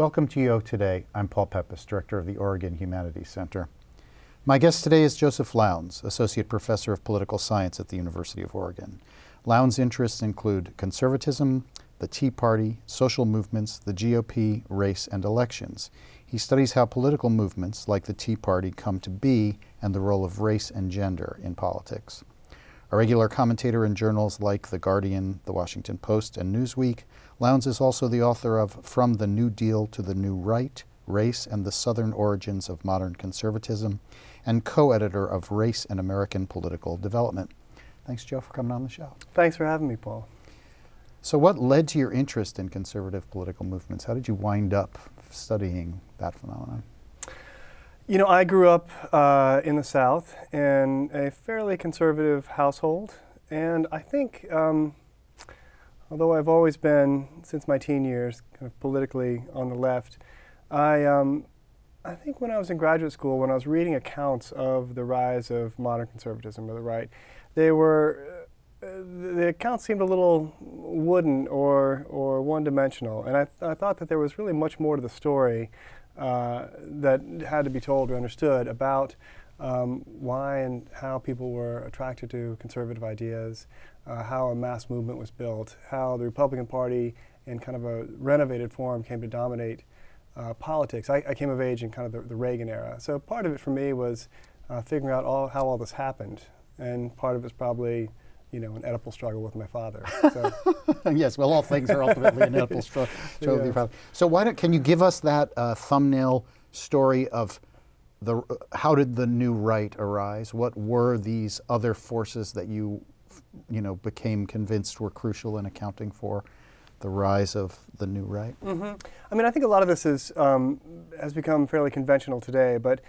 Welcome to UO Today. I'm Paul Peppis, Director of the Oregon Humanities Center. My guest today is Joseph Lowndes, Associate Professor of Political Science at the University of Oregon. Lowndes' interests include conservatism, the Tea Party, social movements, the GOP, race, and elections. He studies how political movements like the Tea Party come to be and the role of race and gender in politics. A regular commentator in journals like The Guardian, The Washington Post, and Newsweek, Lowndes is also the author of From the New Deal to the New Right Race and the Southern Origins of Modern Conservatism, and co editor of Race and American Political Development. Thanks, Joe, for coming on the show. Thanks for having me, Paul. So, what led to your interest in conservative political movements? How did you wind up studying that phenomenon? You know, I grew up uh, in the South in a fairly conservative household, and I think, um, although I've always been, since my teen years, kind of politically on the left, I, um, I think when I was in graduate school, when I was reading accounts of the rise of modern conservatism or the right, they were uh, the accounts seemed a little wooden or or one dimensional, and I, th- I thought that there was really much more to the story uh, that had to be told or understood about um, why and how people were attracted to conservative ideas, uh, how a mass movement was built, how the Republican Party, in kind of a renovated form, came to dominate uh, politics. I, I, came of age in kind of the, the, Reagan era, so part of it for me was uh, figuring out all, how all this happened, and part of it's probably you know, an Oedipal struggle with my father. So. yes, well, all things are ultimately an Oedipal struggle yeah. with your father. So why don't, can you give us that uh, thumbnail story of the, uh, how did the new right arise? What were these other forces that you, you know, became convinced were crucial in accounting for the rise of the new right? Mm-hmm. I mean, I think a lot of this is, um, has become fairly conventional today, but,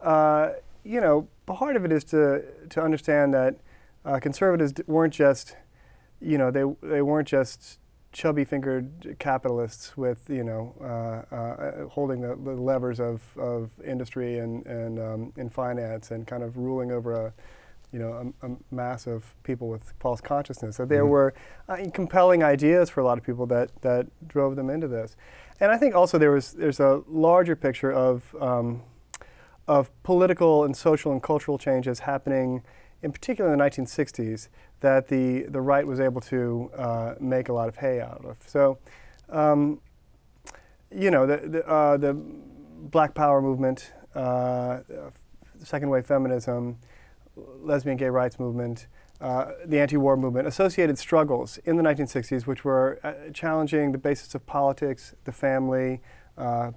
uh, you know, part of it is to, to understand that uh, conservatives weren't just, you know, they, they weren't just chubby-fingered capitalists with, you know, uh, uh, holding the, the, levers of, of industry and, and um, in finance and kind of ruling over a, you know, a, a mass of people with false consciousness. That there mm-hmm. were uh, compelling ideas for a lot of people that, that drove them into this. And I think also there was there's a larger picture of um, of political and social and cultural changes happening in particular in the 1960s, that the, the right was able to uh, make a lot of hay out of. So, um, you know, the, the, uh, the, Black Power movement, uh, second wave feminism, lesbian gay rights movement, uh, the anti-war movement, associated struggles in the 1960s, which were uh, challenging the basis of politics, the family, uh,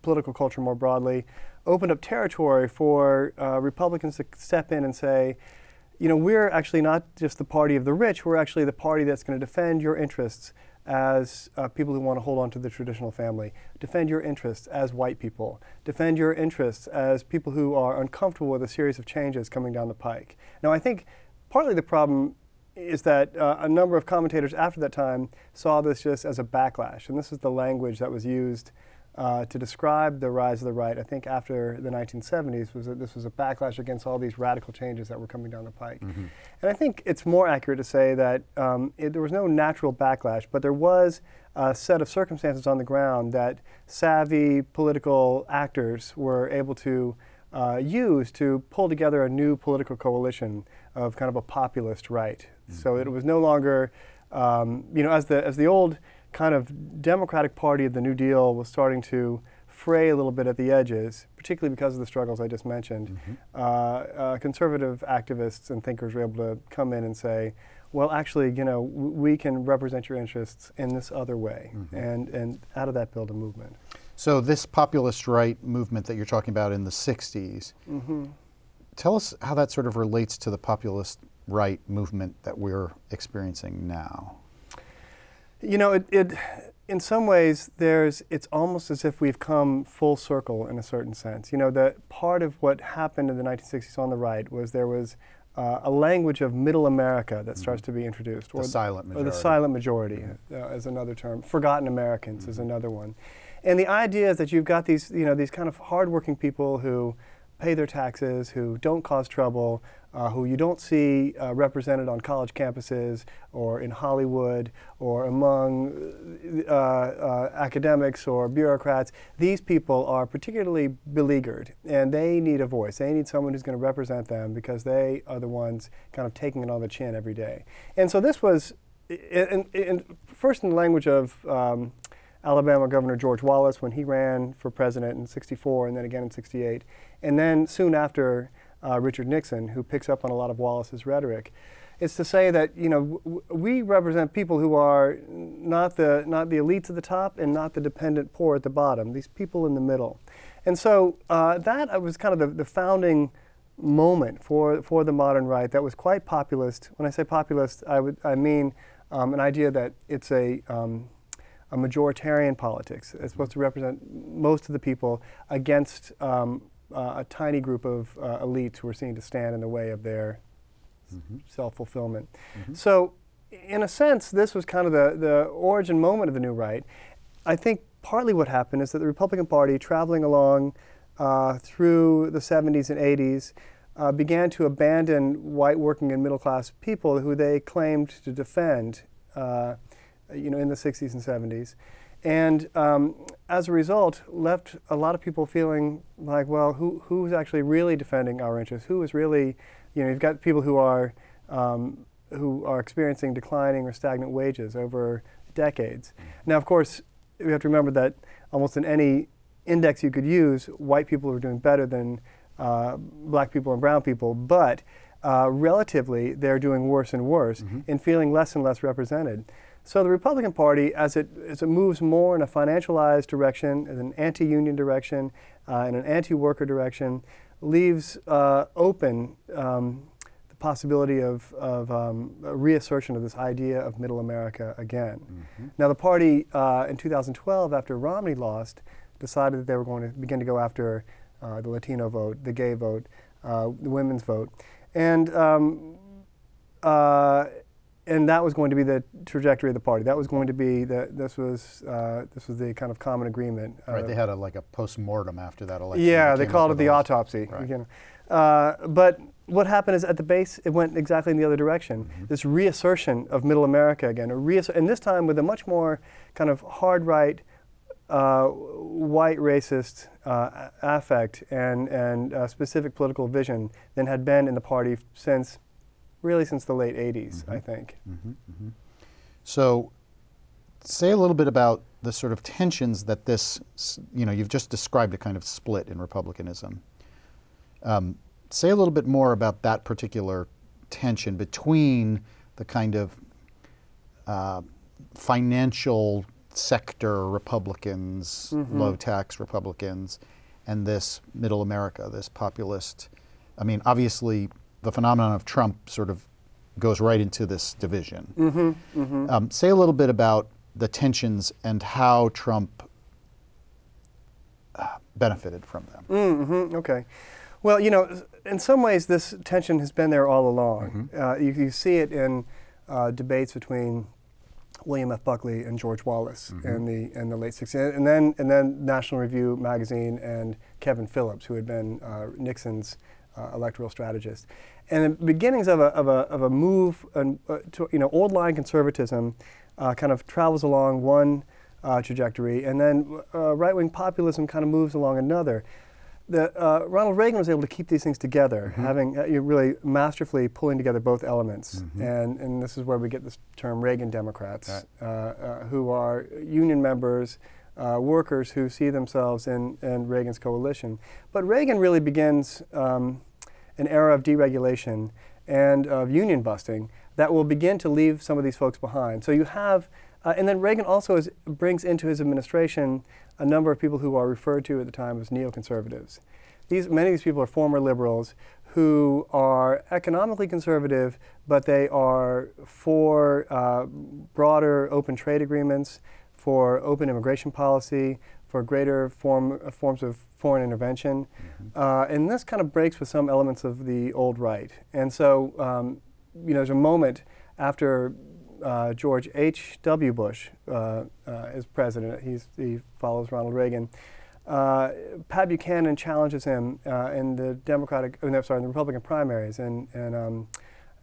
political culture more broadly, opened up territory for Republicans to step in and say, you know, we're actually not just the party of the rich, we're actually the party that's going to defend your interests as uh, people who want to hold on to the traditional family, defend your interests as white people, defend your interests as people who are uncomfortable with a series of changes coming down the pike. Now, I think partly the problem is that uh, a number of commentators after that time saw this just as a backlash, and this is the language that was used uh, to describe the rise of the right, I think after the 1970s, was that this was a backlash against all these radical changes that were coming down the pike. Mm-hmm. And I think it's more accurate to say that um, it, there was no natural backlash, but there was a set of circumstances on the ground that savvy political actors were able to uh, use to pull together a new political coalition of kind of a populist right. Mm-hmm. So it was no longer, um, you know, as the as the old kind of Democratic Party of the New Deal was starting to fray a little bit at the edges, particularly because of the struggles I just mentioned. Mm-hmm. Uh, uh, conservative activists and thinkers were able to come in and say, well, actually, you know, w- we can represent your interests in this other way, mm-hmm. and, and out of that build a movement. So this populist right movement that you're talking about in the 60s, mm-hmm. tell us how that sort of relates to the populist right movement that we're experiencing now. You know, it, it, in some ways, there's, it's almost as if we've come full circle in a certain sense. You know, that part of what happened in the 1960s on the right was there was uh, a language of middle America that starts mm-hmm. to be introduced. The or silent majority. Or the silent majority mm-hmm. uh, is another term. Forgotten Americans mm-hmm. is another one. And the idea is that you've got these, you know, these kind of hardworking people who pay their taxes, who don't cause trouble, uh, who you don't see uh, represented on college campuses or in Hollywood or among uh, uh, academics or bureaucrats, these people are particularly beleaguered and they need a voice. They need someone who's going to represent them because they are the ones kind of taking it on the chin every day. And so this was, first in the language of um, Alabama Governor George Wallace when he ran for president in 64 and then again in 68. And then soon after, uh, Richard Nixon, who picks up on a lot of Wallace's rhetoric. It's to say that you know w- we represent people who are not the not the elites at the top and not the dependent poor at the bottom. These people in the middle, and so uh, that was kind of the, the founding moment for for the modern right. That was quite populist. When I say populist, I would I mean um, an idea that it's a um, a majoritarian politics. It's supposed to represent most of the people against um, uh, a tiny group of uh, elites who are seen to stand in the way of their mm-hmm. self fulfillment. Mm-hmm. So, in a sense, this was kind of the, the origin moment of the new right. I think partly what happened is that the Republican Party, traveling along uh, through the 70s and 80s, uh, began to abandon white working and middle class people who they claimed to defend, uh, you know, in the 60s and 70s and um, as a result, left a lot of people feeling like, well, who, who's actually really defending our interests? Who is really, you know, you've got people who are um, who are experiencing declining or stagnant wages over decades. Now, of course, we have to remember that almost in any index you could use, white people are doing better than uh, black people and brown people, but uh, relatively, they're doing worse and worse mm-hmm. and feeling less and less represented. So the Republican Party, as it, as it moves more in a financialized direction, in an anti-union direction, uh, in an anti-worker direction, leaves uh, open um, the possibility of, of um, a reassertion of this idea of middle America again. Mm-hmm. Now the party uh, in 2012, after Romney lost, decided that they were going to begin to go after uh, the Latino vote, the gay vote, uh, the women's vote. And um, uh, and that was going to be the trajectory of the party. That was going to be the this was uh, this was the kind of common agreement. Right. Uh, they had a, like a post mortem after that election. Yeah, they called it the autopsy. Right. You know. uh, but what happened is at the base it went exactly in the other direction. Mm-hmm. This reassertion of Middle America again, a reassert- and this time with a much more kind of hard right. Uh, white racist uh, affect and, and uh, specific political vision than had been in the party since really since the late 80s, mm-hmm. I think. Mm-hmm, mm-hmm. So, say a little bit about the sort of tensions that this, you know, you've just described a kind of split in Republicanism. Um, say a little bit more about that particular tension between the kind of uh, financial sector Republicans, mm-hmm. low tax Republicans, and this middle America, this populist. I mean, obviously, the phenomenon of Trump sort of goes right into this division. Mm-hmm, mm-hmm. Um, say a little bit about the tensions and how Trump uh, benefited from them. Mm-hmm, okay. Well, you know, in some ways, this tension has been there all along. Mm-hmm. Uh, you, you, see it in uh, debates between William F. Buckley and George Wallace mm-hmm. in the in the late 60s, and then and then National Review magazine and Kevin Phillips, who had been uh, Nixon's uh, electoral strategist. And the beginnings of a, of a, of a move uh, to, you know, old line conservatism uh, kind of travels along one uh, trajectory, and then uh, right wing populism kind of moves along another. The, uh, Ronald Reagan was able to keep these things together, mm-hmm. having really masterfully pulling together both elements. Mm-hmm. And, and this is where we get this term Reagan Democrats, right. who are union members. Uh, workers who see themselves in, in Reagan's coalition. But Reagan really begins um, an era of deregulation and of union busting that will begin to leave some of these folks behind. So you have, uh, and then Reagan also is, brings into his administration a number of people who are referred to at the time as neoconservatives. These, many of these people are former liberals who are economically conservative, but they are for uh, broader open trade agreements, for open immigration policy, for greater form, uh, forms of foreign intervention. Mm-hmm. Uh, and this kind of breaks with some elements of the old right. And so, um, you know, there's a moment after uh, George H.W. Bush uh, uh, is president, He's, he follows Ronald Reagan. Uh, Pat Buchanan challenges him in the Democratic, oh, no, sorry, in the Republican primaries, and, and um,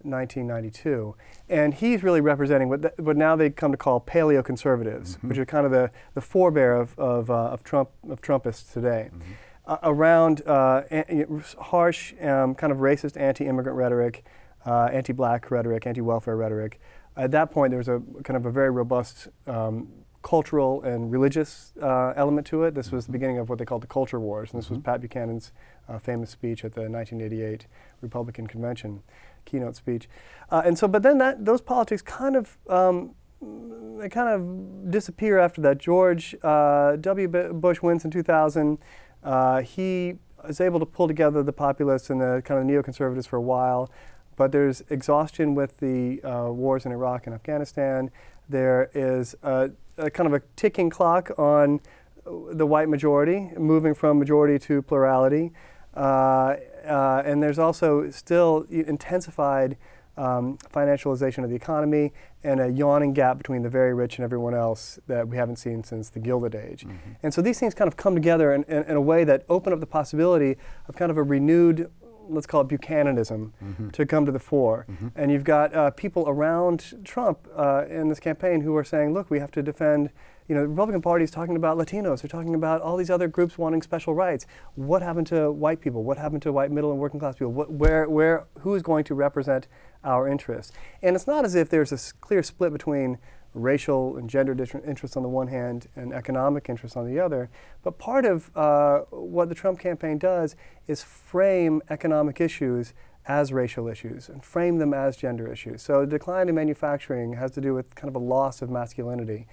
1992. And he's really representing what, th- what now they come to call paleo conservatives, Mhm. which are kind of the, the forebear of, of, uh, of, Trump, of Trumpists today. Mhm. Uh, around uh, an- harsh, um, kind of racist anti immigrant rhetoric, uh, anti black rhetoric, anti welfare rhetoric. At that point, there was a kind of a very robust um, cultural and religious uh, element to it. This was the beginning of what they called the culture wars, and this was Mhm. Pat Buchanan's uh, famous speech at the 1988 Republican convention, keynote speech. Uh, and so, but then that those politics kind of um, they kind of disappear after that. George uh, W. Bush wins in 2000. Uh, he is able to pull together the populists and the kind of neoconservatives for a while, but there's exhaustion with the uh, wars in Iraq and Afghanistan. There is a, a kind of a ticking clock on the white majority, moving from majority to plurality. Uh, uh, and there's also still intensified um, financialization of the economy and a yawning gap between the very rich and everyone else that we haven't seen since the Gilded Age. Mhm. And so these things kind of come together in, in, in a way that open up the possibility of kind of a renewed, let's call it Buchananism, Mhm. to come to the fore. Mhm. And you've got uh, people around Trump uh, in this campaign who are saying, look, we have to defend, you know, the Republican Party is talking about Latinos, they're talking about all these other groups wanting special rights. What happened to white people? What happened to white middle and working class people? What, where, where, who is going to represent our interests? And it's not as if there's a clear split between racial and gender interests on the one hand and economic interests on the other. But part of uh, what the Trump campaign does is frame economic issues as racial issues and frame them as gender issues. So the decline in manufacturing has to do with kind of a loss of masculinity.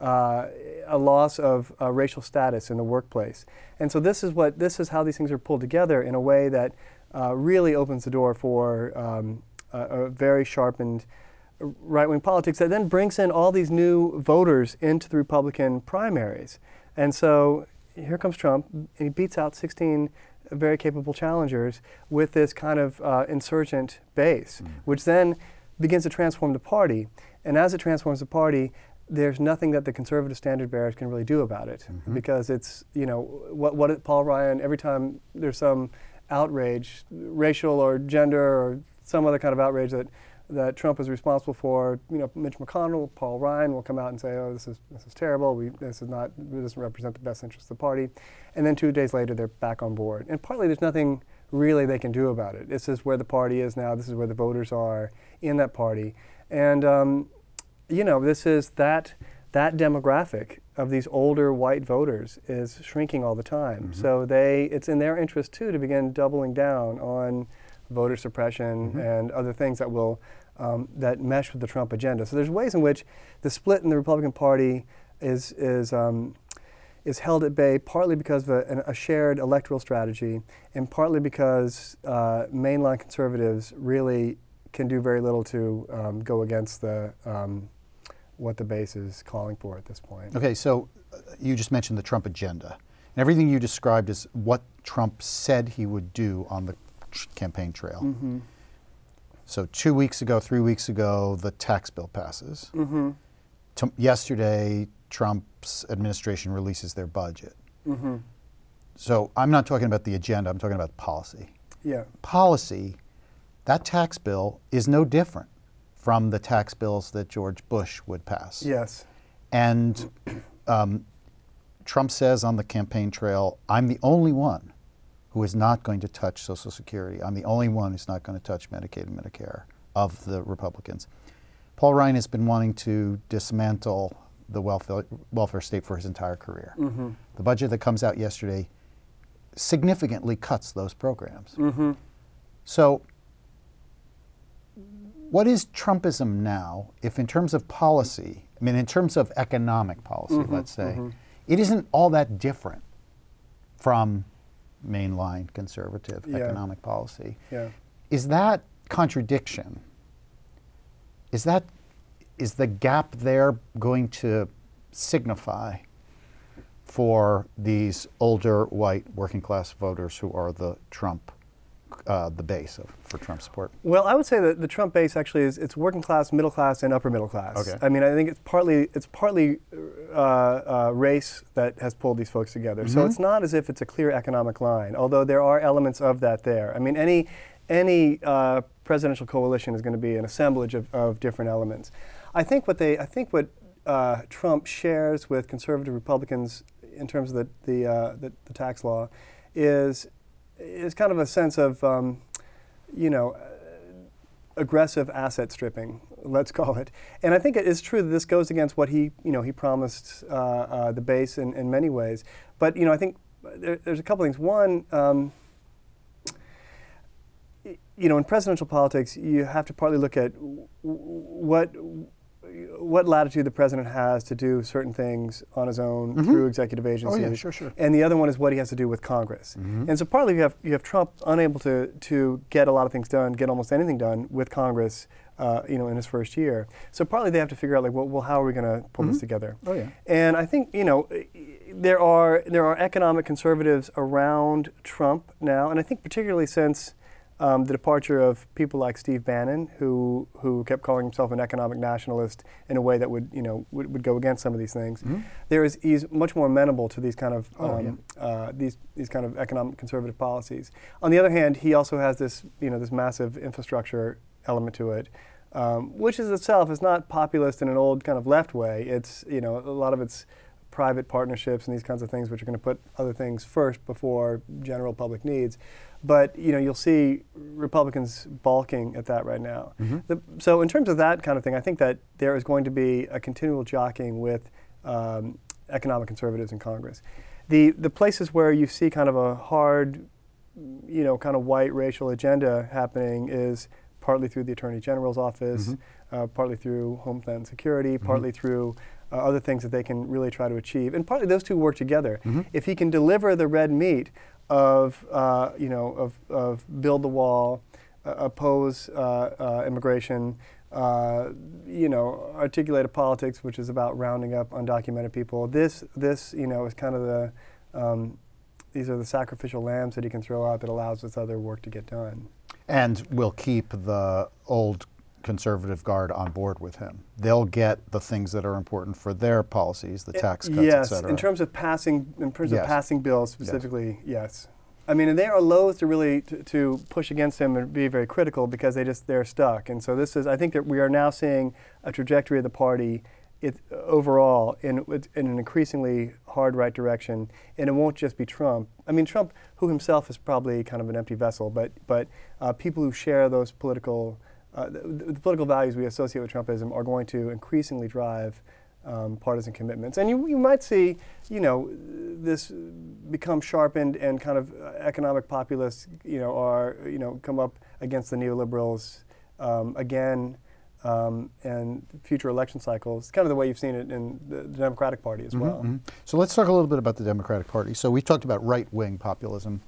Uh, a loss of uh, racial status in the workplace, and so this is what this is how these things are pulled together in a way that uh, really opens the door for um, a, a very sharpened right wing politics that then brings in all these new voters into the Republican primaries. And so here comes Trump, and he beats out 16 very capable challengers with this kind of uh, insurgent base, Mm. which then begins to transform the party. And as it transforms the party, there's nothing that the conservative standard bearers can really do about it Mhm. because it's, you know, what, what Paul Ryan, every time there's some outrage, racial or gender or some other kind of outrage that that Trump is responsible for. You know, Mitch McConnell, Paul Ryan will come out and say, "Oh, this is this is terrible. We, this is not this doesn't represent the best interests of the party," and then two days later they're back on board. And partly there's nothing really they can do about it. This is where the party is now. This is where the voters are in that party, and um, you know, this is that that demographic of these older white voters is shrinking all the time. Mhm. So they it's in their interest too to begin doubling down on voter suppression Mhm. and other things that will um, that mesh with the Trump agenda. So there's ways in which the split in the Republican Party is is um, is held at bay partly because of a, a shared electoral strategy, and partly because uh, mainline conservatives really can do very little to um, go against the um, what the base is calling for at this point. Okay, so uh, you just mentioned the Trump agenda. And everything you described is what Trump said he would do on the campaign trail. Mm-hmm. So two weeks ago, three weeks ago, the tax bill passes. Mm-hmm. To- yesterday, Trump's administration releases their budget. Mm-hmm. So I'm not talking about the agenda, I'm talking about policy. Yeah. Policy, that tax bill is no different from the tax bills that George Bush would pass. Yes. And um, Trump says on the campaign trail, I'm the only one who is not going to touch Social Security. I'm the only one who's not going to touch Medicaid and Medicare of the Republicans. Paul Ryan has been wanting to dismantle the welfare, welfare state for his entire career. Mm-hmm. The budget that comes out yesterday significantly cuts those programs. Mm-hmm. So, what is Trumpism now, if in terms of policy, I mean, in terms of economic policy, Mhm, let's say, mhm. it isn't all that different from mainline conservative Yeah. economic policy. Yeah. Is that contradiction? Is that is the gap there going to signify for these older white working class voters who are the Trump, uh, the base of, for Trump support? Well, I would say that the Trump base actually is it's working class, middle class, and upper middle class. Okay. I mean, I think it's partly it's partly uh, uh, race that has pulled these folks together. So Mhm. it's not as if it's a clear economic line, although there are elements of that there. I mean, any any uh, presidential coalition is going to be an assemblage of, of different elements. I think what they, I think what uh, Trump shares with conservative Republicans in terms of the the, uh, the, the, tax law is is kind of a sense of um, you know aggressive asset stripping, let's call it. And I think it is true that this goes against what he you know he promised uh, uh, the base in, in many ways. But you know I think there, there's a couple things. One. Um, you know, in presidential politics, you have to partly look at what what latitude the president has to do certain things on his own mm-hmm. through executive agencies. Oh, yeah, sure, sure. And the other one is what he has to do with Congress. Mm-hmm. And so partly you have you have Trump unable to to get a lot of things done, get almost anything done with Congress. Uh, you know, in his first year. So partly they have to figure out like, well, well how are we going to pull mm-hmm. this together? Oh yeah. And I think you know, there are there are economic conservatives around Trump now, and I think particularly since um, the departure of people like Steve Bannon, who who kept calling himself an economic nationalist in a way that would you know would, would go against some of these things. Mm-hmm. There is he's much more amenable to these kind of oh, um, yeah. uh, these these kind of economic conservative policies. On the other hand, he also has this you know this massive infrastructure element to it. Um, which is itself is not populist in an old kind of left way. It's you know a lot of it's private partnerships and these kinds of things, which are going to put other things first before general public needs. But you know, you'll see Republicans balking at that right now. Mm-hmm. The, so in terms of that kind of thing, I think that there is going to be a continual jockeying with um, economic conservatives in Congress. The the places where you see kind of a hard, you know, kind of white racial agenda happening is partly through the Attorney General's office, mm-hmm. uh, partly through Homeland Security, mm-hmm. partly through uh, other things that they can really try to achieve. And partly those two work together. Mm-hmm. If he can deliver the red meat of, uh, you know, of, of build the wall, uh, oppose uh, uh, immigration, uh, you know, articulate a politics which is about rounding up undocumented people. This, this, you know, is kind of the, um, these are the sacrificial lambs that he can throw out that allows this other work to get done. And will keep the old conservative guard on board with him. They'll get the things that are important for their policies, the tax cuts, yes, et cetera. in terms of passing, in terms yes. of passing bills specifically, yes. yes. I mean, and they are loath to really to, to, push against him and be very critical because they just they're stuck. And so this is, I think that we are now seeing a trajectory of the party it, overall in, in an increasingly hard right direction, and it won't just be Trump. I mean, Trump, who himself is probably kind of an empty vessel, but but uh, people who share those political uh, the, the, political values we associate with Trumpism are going to increasingly drive um, partisan commitments. And you, you might see, you know, this become sharpened and kind of uh, economic populists, you know, are, you know, come up against the neoliberals um, again um, and future election cycles, kind of the way you've seen it in the, the Democratic Party as mm-hmm, well. Mm-hmm. So let's talk a little bit about the Democratic Party. So we talked about right wing populism.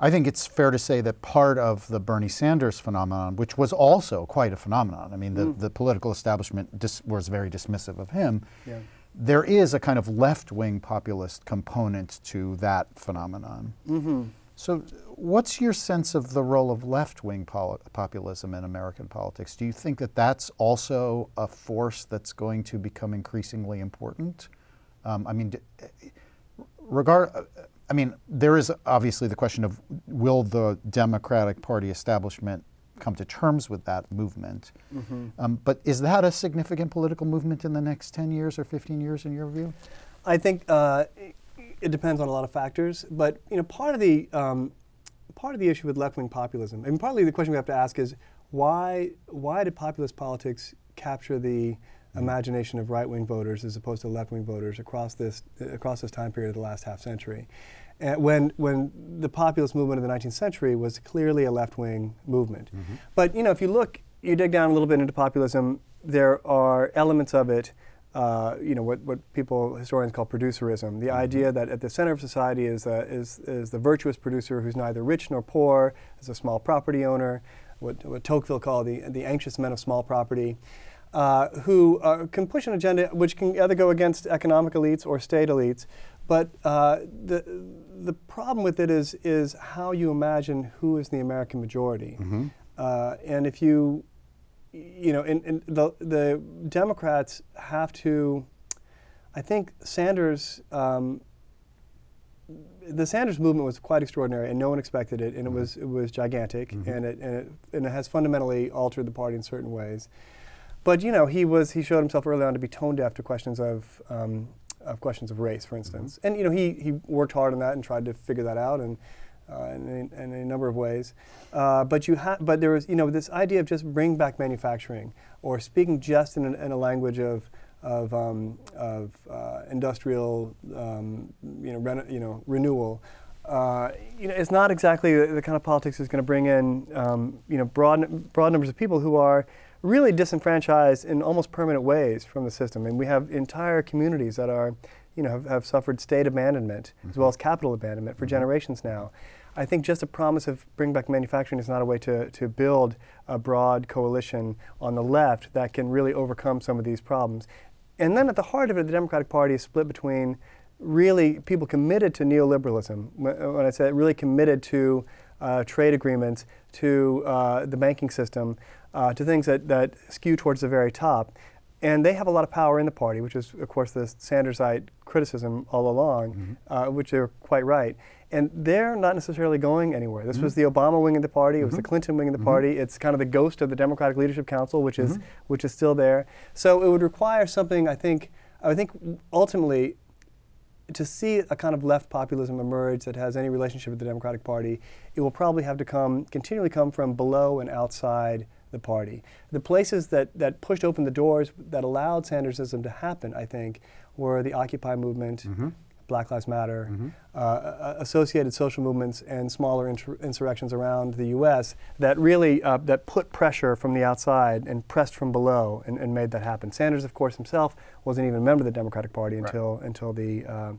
I think it's fair to say that part of the Bernie Sanders phenomenon, which was also quite a phenomenon, I mean, the, mm. the political establishment dis- was very dismissive of him. Yeah. There is a kind of left wing populist component to that phenomenon. Mm-hmm. So, what's your sense of the role of left wing pol- populism in American politics? Do you think that that's also a force that's going to become increasingly important? Um, I mean, regard I mean, there is obviously the question of will the Democratic Party establishment come to terms with that movement? Mm-hmm. Um, but is that a significant political movement in the next 10 years or 15 years, in your view? I think uh, it depends on a lot of factors. But you know, part of the um, part of the issue with left-wing populism, and partly the question we have to ask is why why did populist politics capture the imagination of right-wing voters as opposed to left-wing voters across this across this time period of the last half century. And when when the populist movement of the 19th century was clearly a left-wing movement. Mm-hmm. But you know, if you look, you dig down a little bit into populism, there are elements of it. Uh, you know what, what people historians call producerism. The mm-hmm. idea that at the center of society is, uh, is is the virtuous producer who's neither rich nor poor, is a small property owner, what, what Tocqueville called the the anxious men of small property uh, who uh, can push an agenda which can either go against economic elites or state elites. But uh, the, the problem with it is, is how you imagine who is the American majority. Mm-hmm. Uh, and if you, you know, and, and the, the Democrats have to, I think Sanders um, the Sanders movement was quite extraordinary, and no one expected it, and it Mhm. was it was gigantic, Mhm. and it and it and it has fundamentally altered the party in certain ways. But you know, he was he showed himself early on to be tone deaf to questions of um, of questions of race, for instance, and you know he he worked hard on that and tried to figure that out, and uh, in, a, in a number of ways. Uh, but you ha- but there was you know this idea of just bring back manufacturing or speaking just in, a- in a language of of, um, of uh, industrial um, you know reno- you know renewal. Uh, you know, it's not exactly the, the kind of politics that's going to bring in um, you know broad broad numbers of people who are really disenfranchised in almost permanent ways from the system. And we have entire communities that are you know have, have suffered state abandonment as well as capital abandonment for Mhm. generations now. I think just a promise of bring back manufacturing is not a way to, to build a broad coalition on the left that can really overcome some of these problems. And then at the heart of it, the Democratic Party is split between really people committed to neoliberalism. When when I say really committed to uh, trade agreements, to uh, the banking system, uh, to things that, that skew towards the very top. And they have a lot of power in the party, which is, of course, the Sandersite criticism all along, Mhm. uh, which they're quite right. And they're not necessarily going anywhere. This Mhm. was the Obama wing of the party. It was the Mhm. Clinton wing of the Mhm. party. It's kind of the ghost of the Democratic Leadership Council, which is Mhm. which is still there. So it would require something. I think. I think ultimately, to see a kind of left populism emerge that has any relationship with the Democratic Party, it will probably have to come continually come from below and outside the party. The places that, that pushed open the doors that allowed Sandersism to happen, I think, were the Occupy movement, Mhm. Black Lives Matter, Mhm. uh, associated social movements, and smaller inter- insurrections around the U.S. that really uh, that put pressure from the outside and pressed from below and, and made that happen. Sanders, of course, himself wasn't even a member of the Democratic Party Right. until until the uh,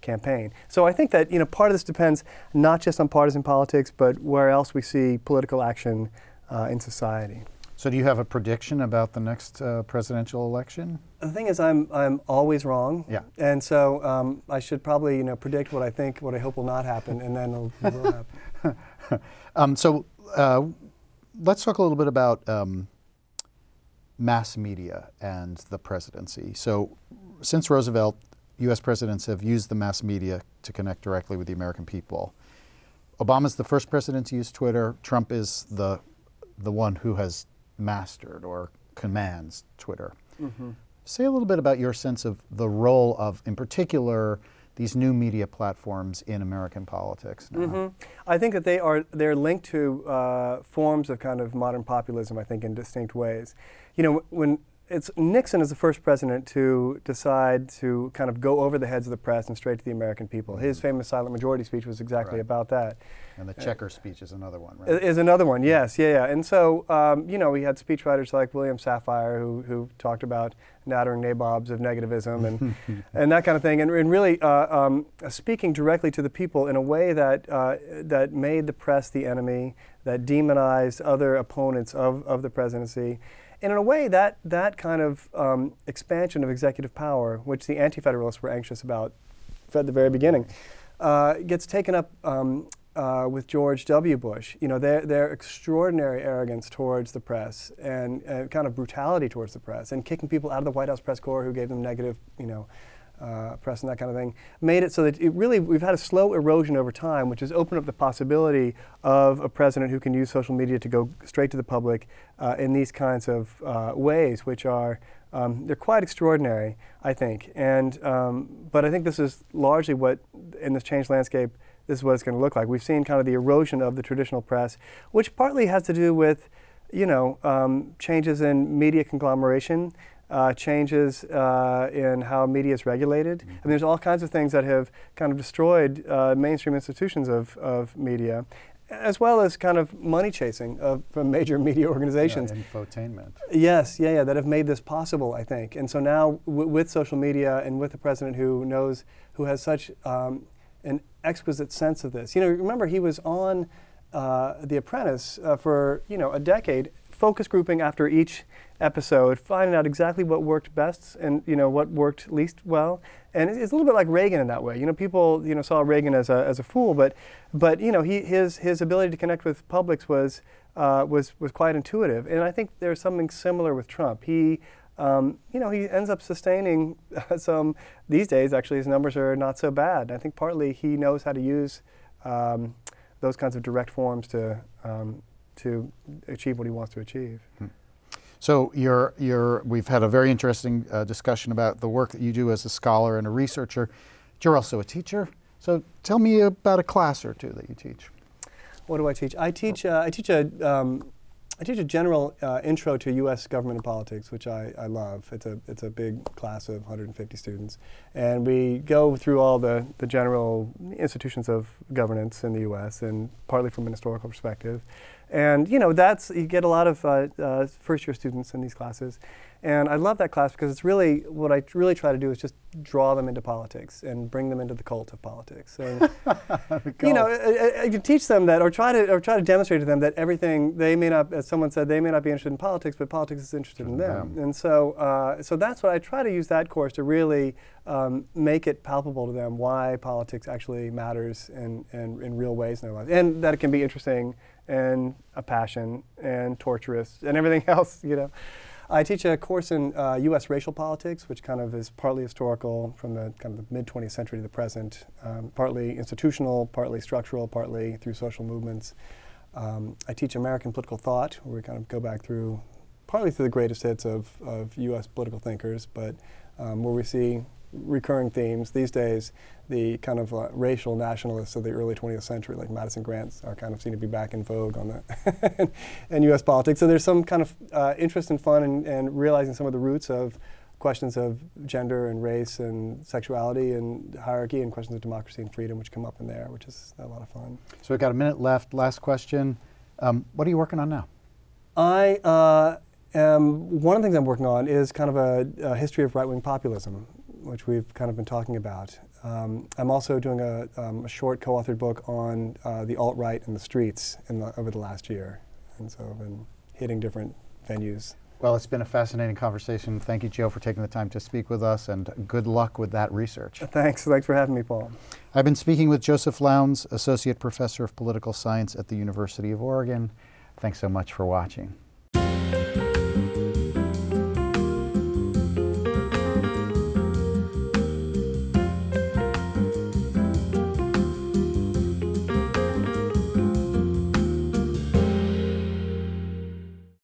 campaign. So I think that you know part of this depends not just on partisan politics, but where else we see political action uh, in society. So, do you have a prediction about the next uh, presidential election? The thing is, I'm I'm always wrong. Yeah. And so um, I should probably you know predict what I think, what I hope will not happen, and then it'll, it will happen. Um, so, uh, let's talk a little bit about um, mass media and the presidency. So, since Roosevelt, U.S. presidents have used the mass media to connect directly with the American people. Obama's the first president to use Twitter. Trump is the the one who has mastered or commands Twitter. Say a little bit about your sense of the role of, in particular, these new media platforms in American politics now. hmm I think that they are they're linked to uh, forms of kind of modern populism. I think in distinct ways. You know, when it's Nixon is the first president to decide to kind of go over the heads of the press and straight to the American people. His famous silent majority speech was exactly Right. about that. And the checker speech is another one, right? Is another one, yes, yeah, yeah. And so, um, you know, we had speechwriters like William Safire who, who talked about nattering nabobs of negativism and, and that kind of thing, and, and really uh, um, speaking directly to the people in a way that, uh, that made the press the enemy, that demonized other opponents of, of the presidency. And in a way, that, that kind of um, expansion of executive power, which the Anti Federalists were anxious about at the very beginning, uh, gets taken up um, uh, with George W. Bush. You know, their, their extraordinary arrogance towards the press and uh, kind of brutality towards the press and kicking people out of the White House press corps who gave them negative, you know, uh, press and that kind of thing, made it so that it really, we've had a slow erosion over time, which has opened up the possibility of a president who can use social media to go straight to the public uh, in these kinds of uh, ways, which are um, they're quite extraordinary, I think. And um, but I think this is largely what in this changed landscape, this is what it's going to look like. We've seen kind of the erosion of the traditional press, which partly has to do with, you know, um, changes in media conglomeration. Uh, changes uh, in how media is regulated. I mean, there's all kinds of things that have kind of destroyed uh, mainstream institutions of, of media, as well as kind of money chasing of, from major media organizations. Yeah, infotainment. Yes, yeah, yeah, that have made this possible, I think. And so now, w- with social media and with the president who knows, who has such um, an exquisite sense of this. You know, remember he was on uh, The Apprentice uh, for you know a decade, focus grouping after each episode, finding out exactly what worked best and you know what worked least well. And it's, a little bit like Reagan in that way. You know, people you know saw Reagan as a, as a fool, but but you know he his his ability to connect with publics was uh, was was quite intuitive. And I think there's something similar with Trump. He um, you know, he ends up sustaining some. These days, actually, his numbers are not so bad. I think partly he knows how to use um, those kinds of direct forms to um, to achieve what he wants to achieve. Hmm. So you're, you're, we've had a very interesting uh, discussion about the work that you do as a scholar and a researcher. You're also a teacher. So tell me about a class or two that you teach. What do I teach? I teach. Uh, I teach a um, I teach a general uh, intro to U.S. government and politics, which I, I love. It's a it's a big class of 150 students, and we go through all the, the general institutions of governance in the U.S. and partly from an historical perspective, and you know that's you get a lot of uh, uh, first year students in these classes, and I love that class because it's really what I really try to do is just draw them into politics and bring them into the cult of politics. And, you know, I, I, can teach them that, or try to, or try to demonstrate to them that everything they may not, as someone said, they may not be interested in politics, but politics is interested in them. And so, uh, so that's what I try to use that course to really um, make it palpable to them why politics actually matters in, in, in real ways in their lives, and that it can be interesting and a passion and torturous and everything else. You know. I teach a course in uh, U.S. racial politics, which kind of is partly historical from the kind of the mid 20th century to the present, um, partly institutional, partly structural, partly through social movements. Um, I teach American political thought, where we kind of go back through, partly through the greatest hits of, of U.S. political thinkers, but um, where we see recurring themes these days. The kind of uh, racial nationalists of the early 20th century, like Madison Grant, are kind of seen to be back in vogue on the in U.S. politics. So there's some kind of uh, interest and fun in, in realizing some of the roots of questions of gender and race and sexuality and hierarchy and questions of democracy and freedom, which come up in there, which is a lot of fun. So we've got a minute left. Last question. Um, what are you working on now? I uh, am, one of the things I'm working on is kind of a, a history of right wing populism which we've kind of been talking about. Um, I'm also doing a, um, a short co-authored book on uh, the alt-right and the streets the, over the last year, and so I've been hitting different venues. Well, it's been a fascinating conversation. Thank you, Joe, for taking the time to speak with us, and good luck with that research. Thanks. Thanks for having me, Paul. I've been speaking with Joseph Lowndes, Associate Professor of Political Science at the University of Oregon. Thanks so much for watching.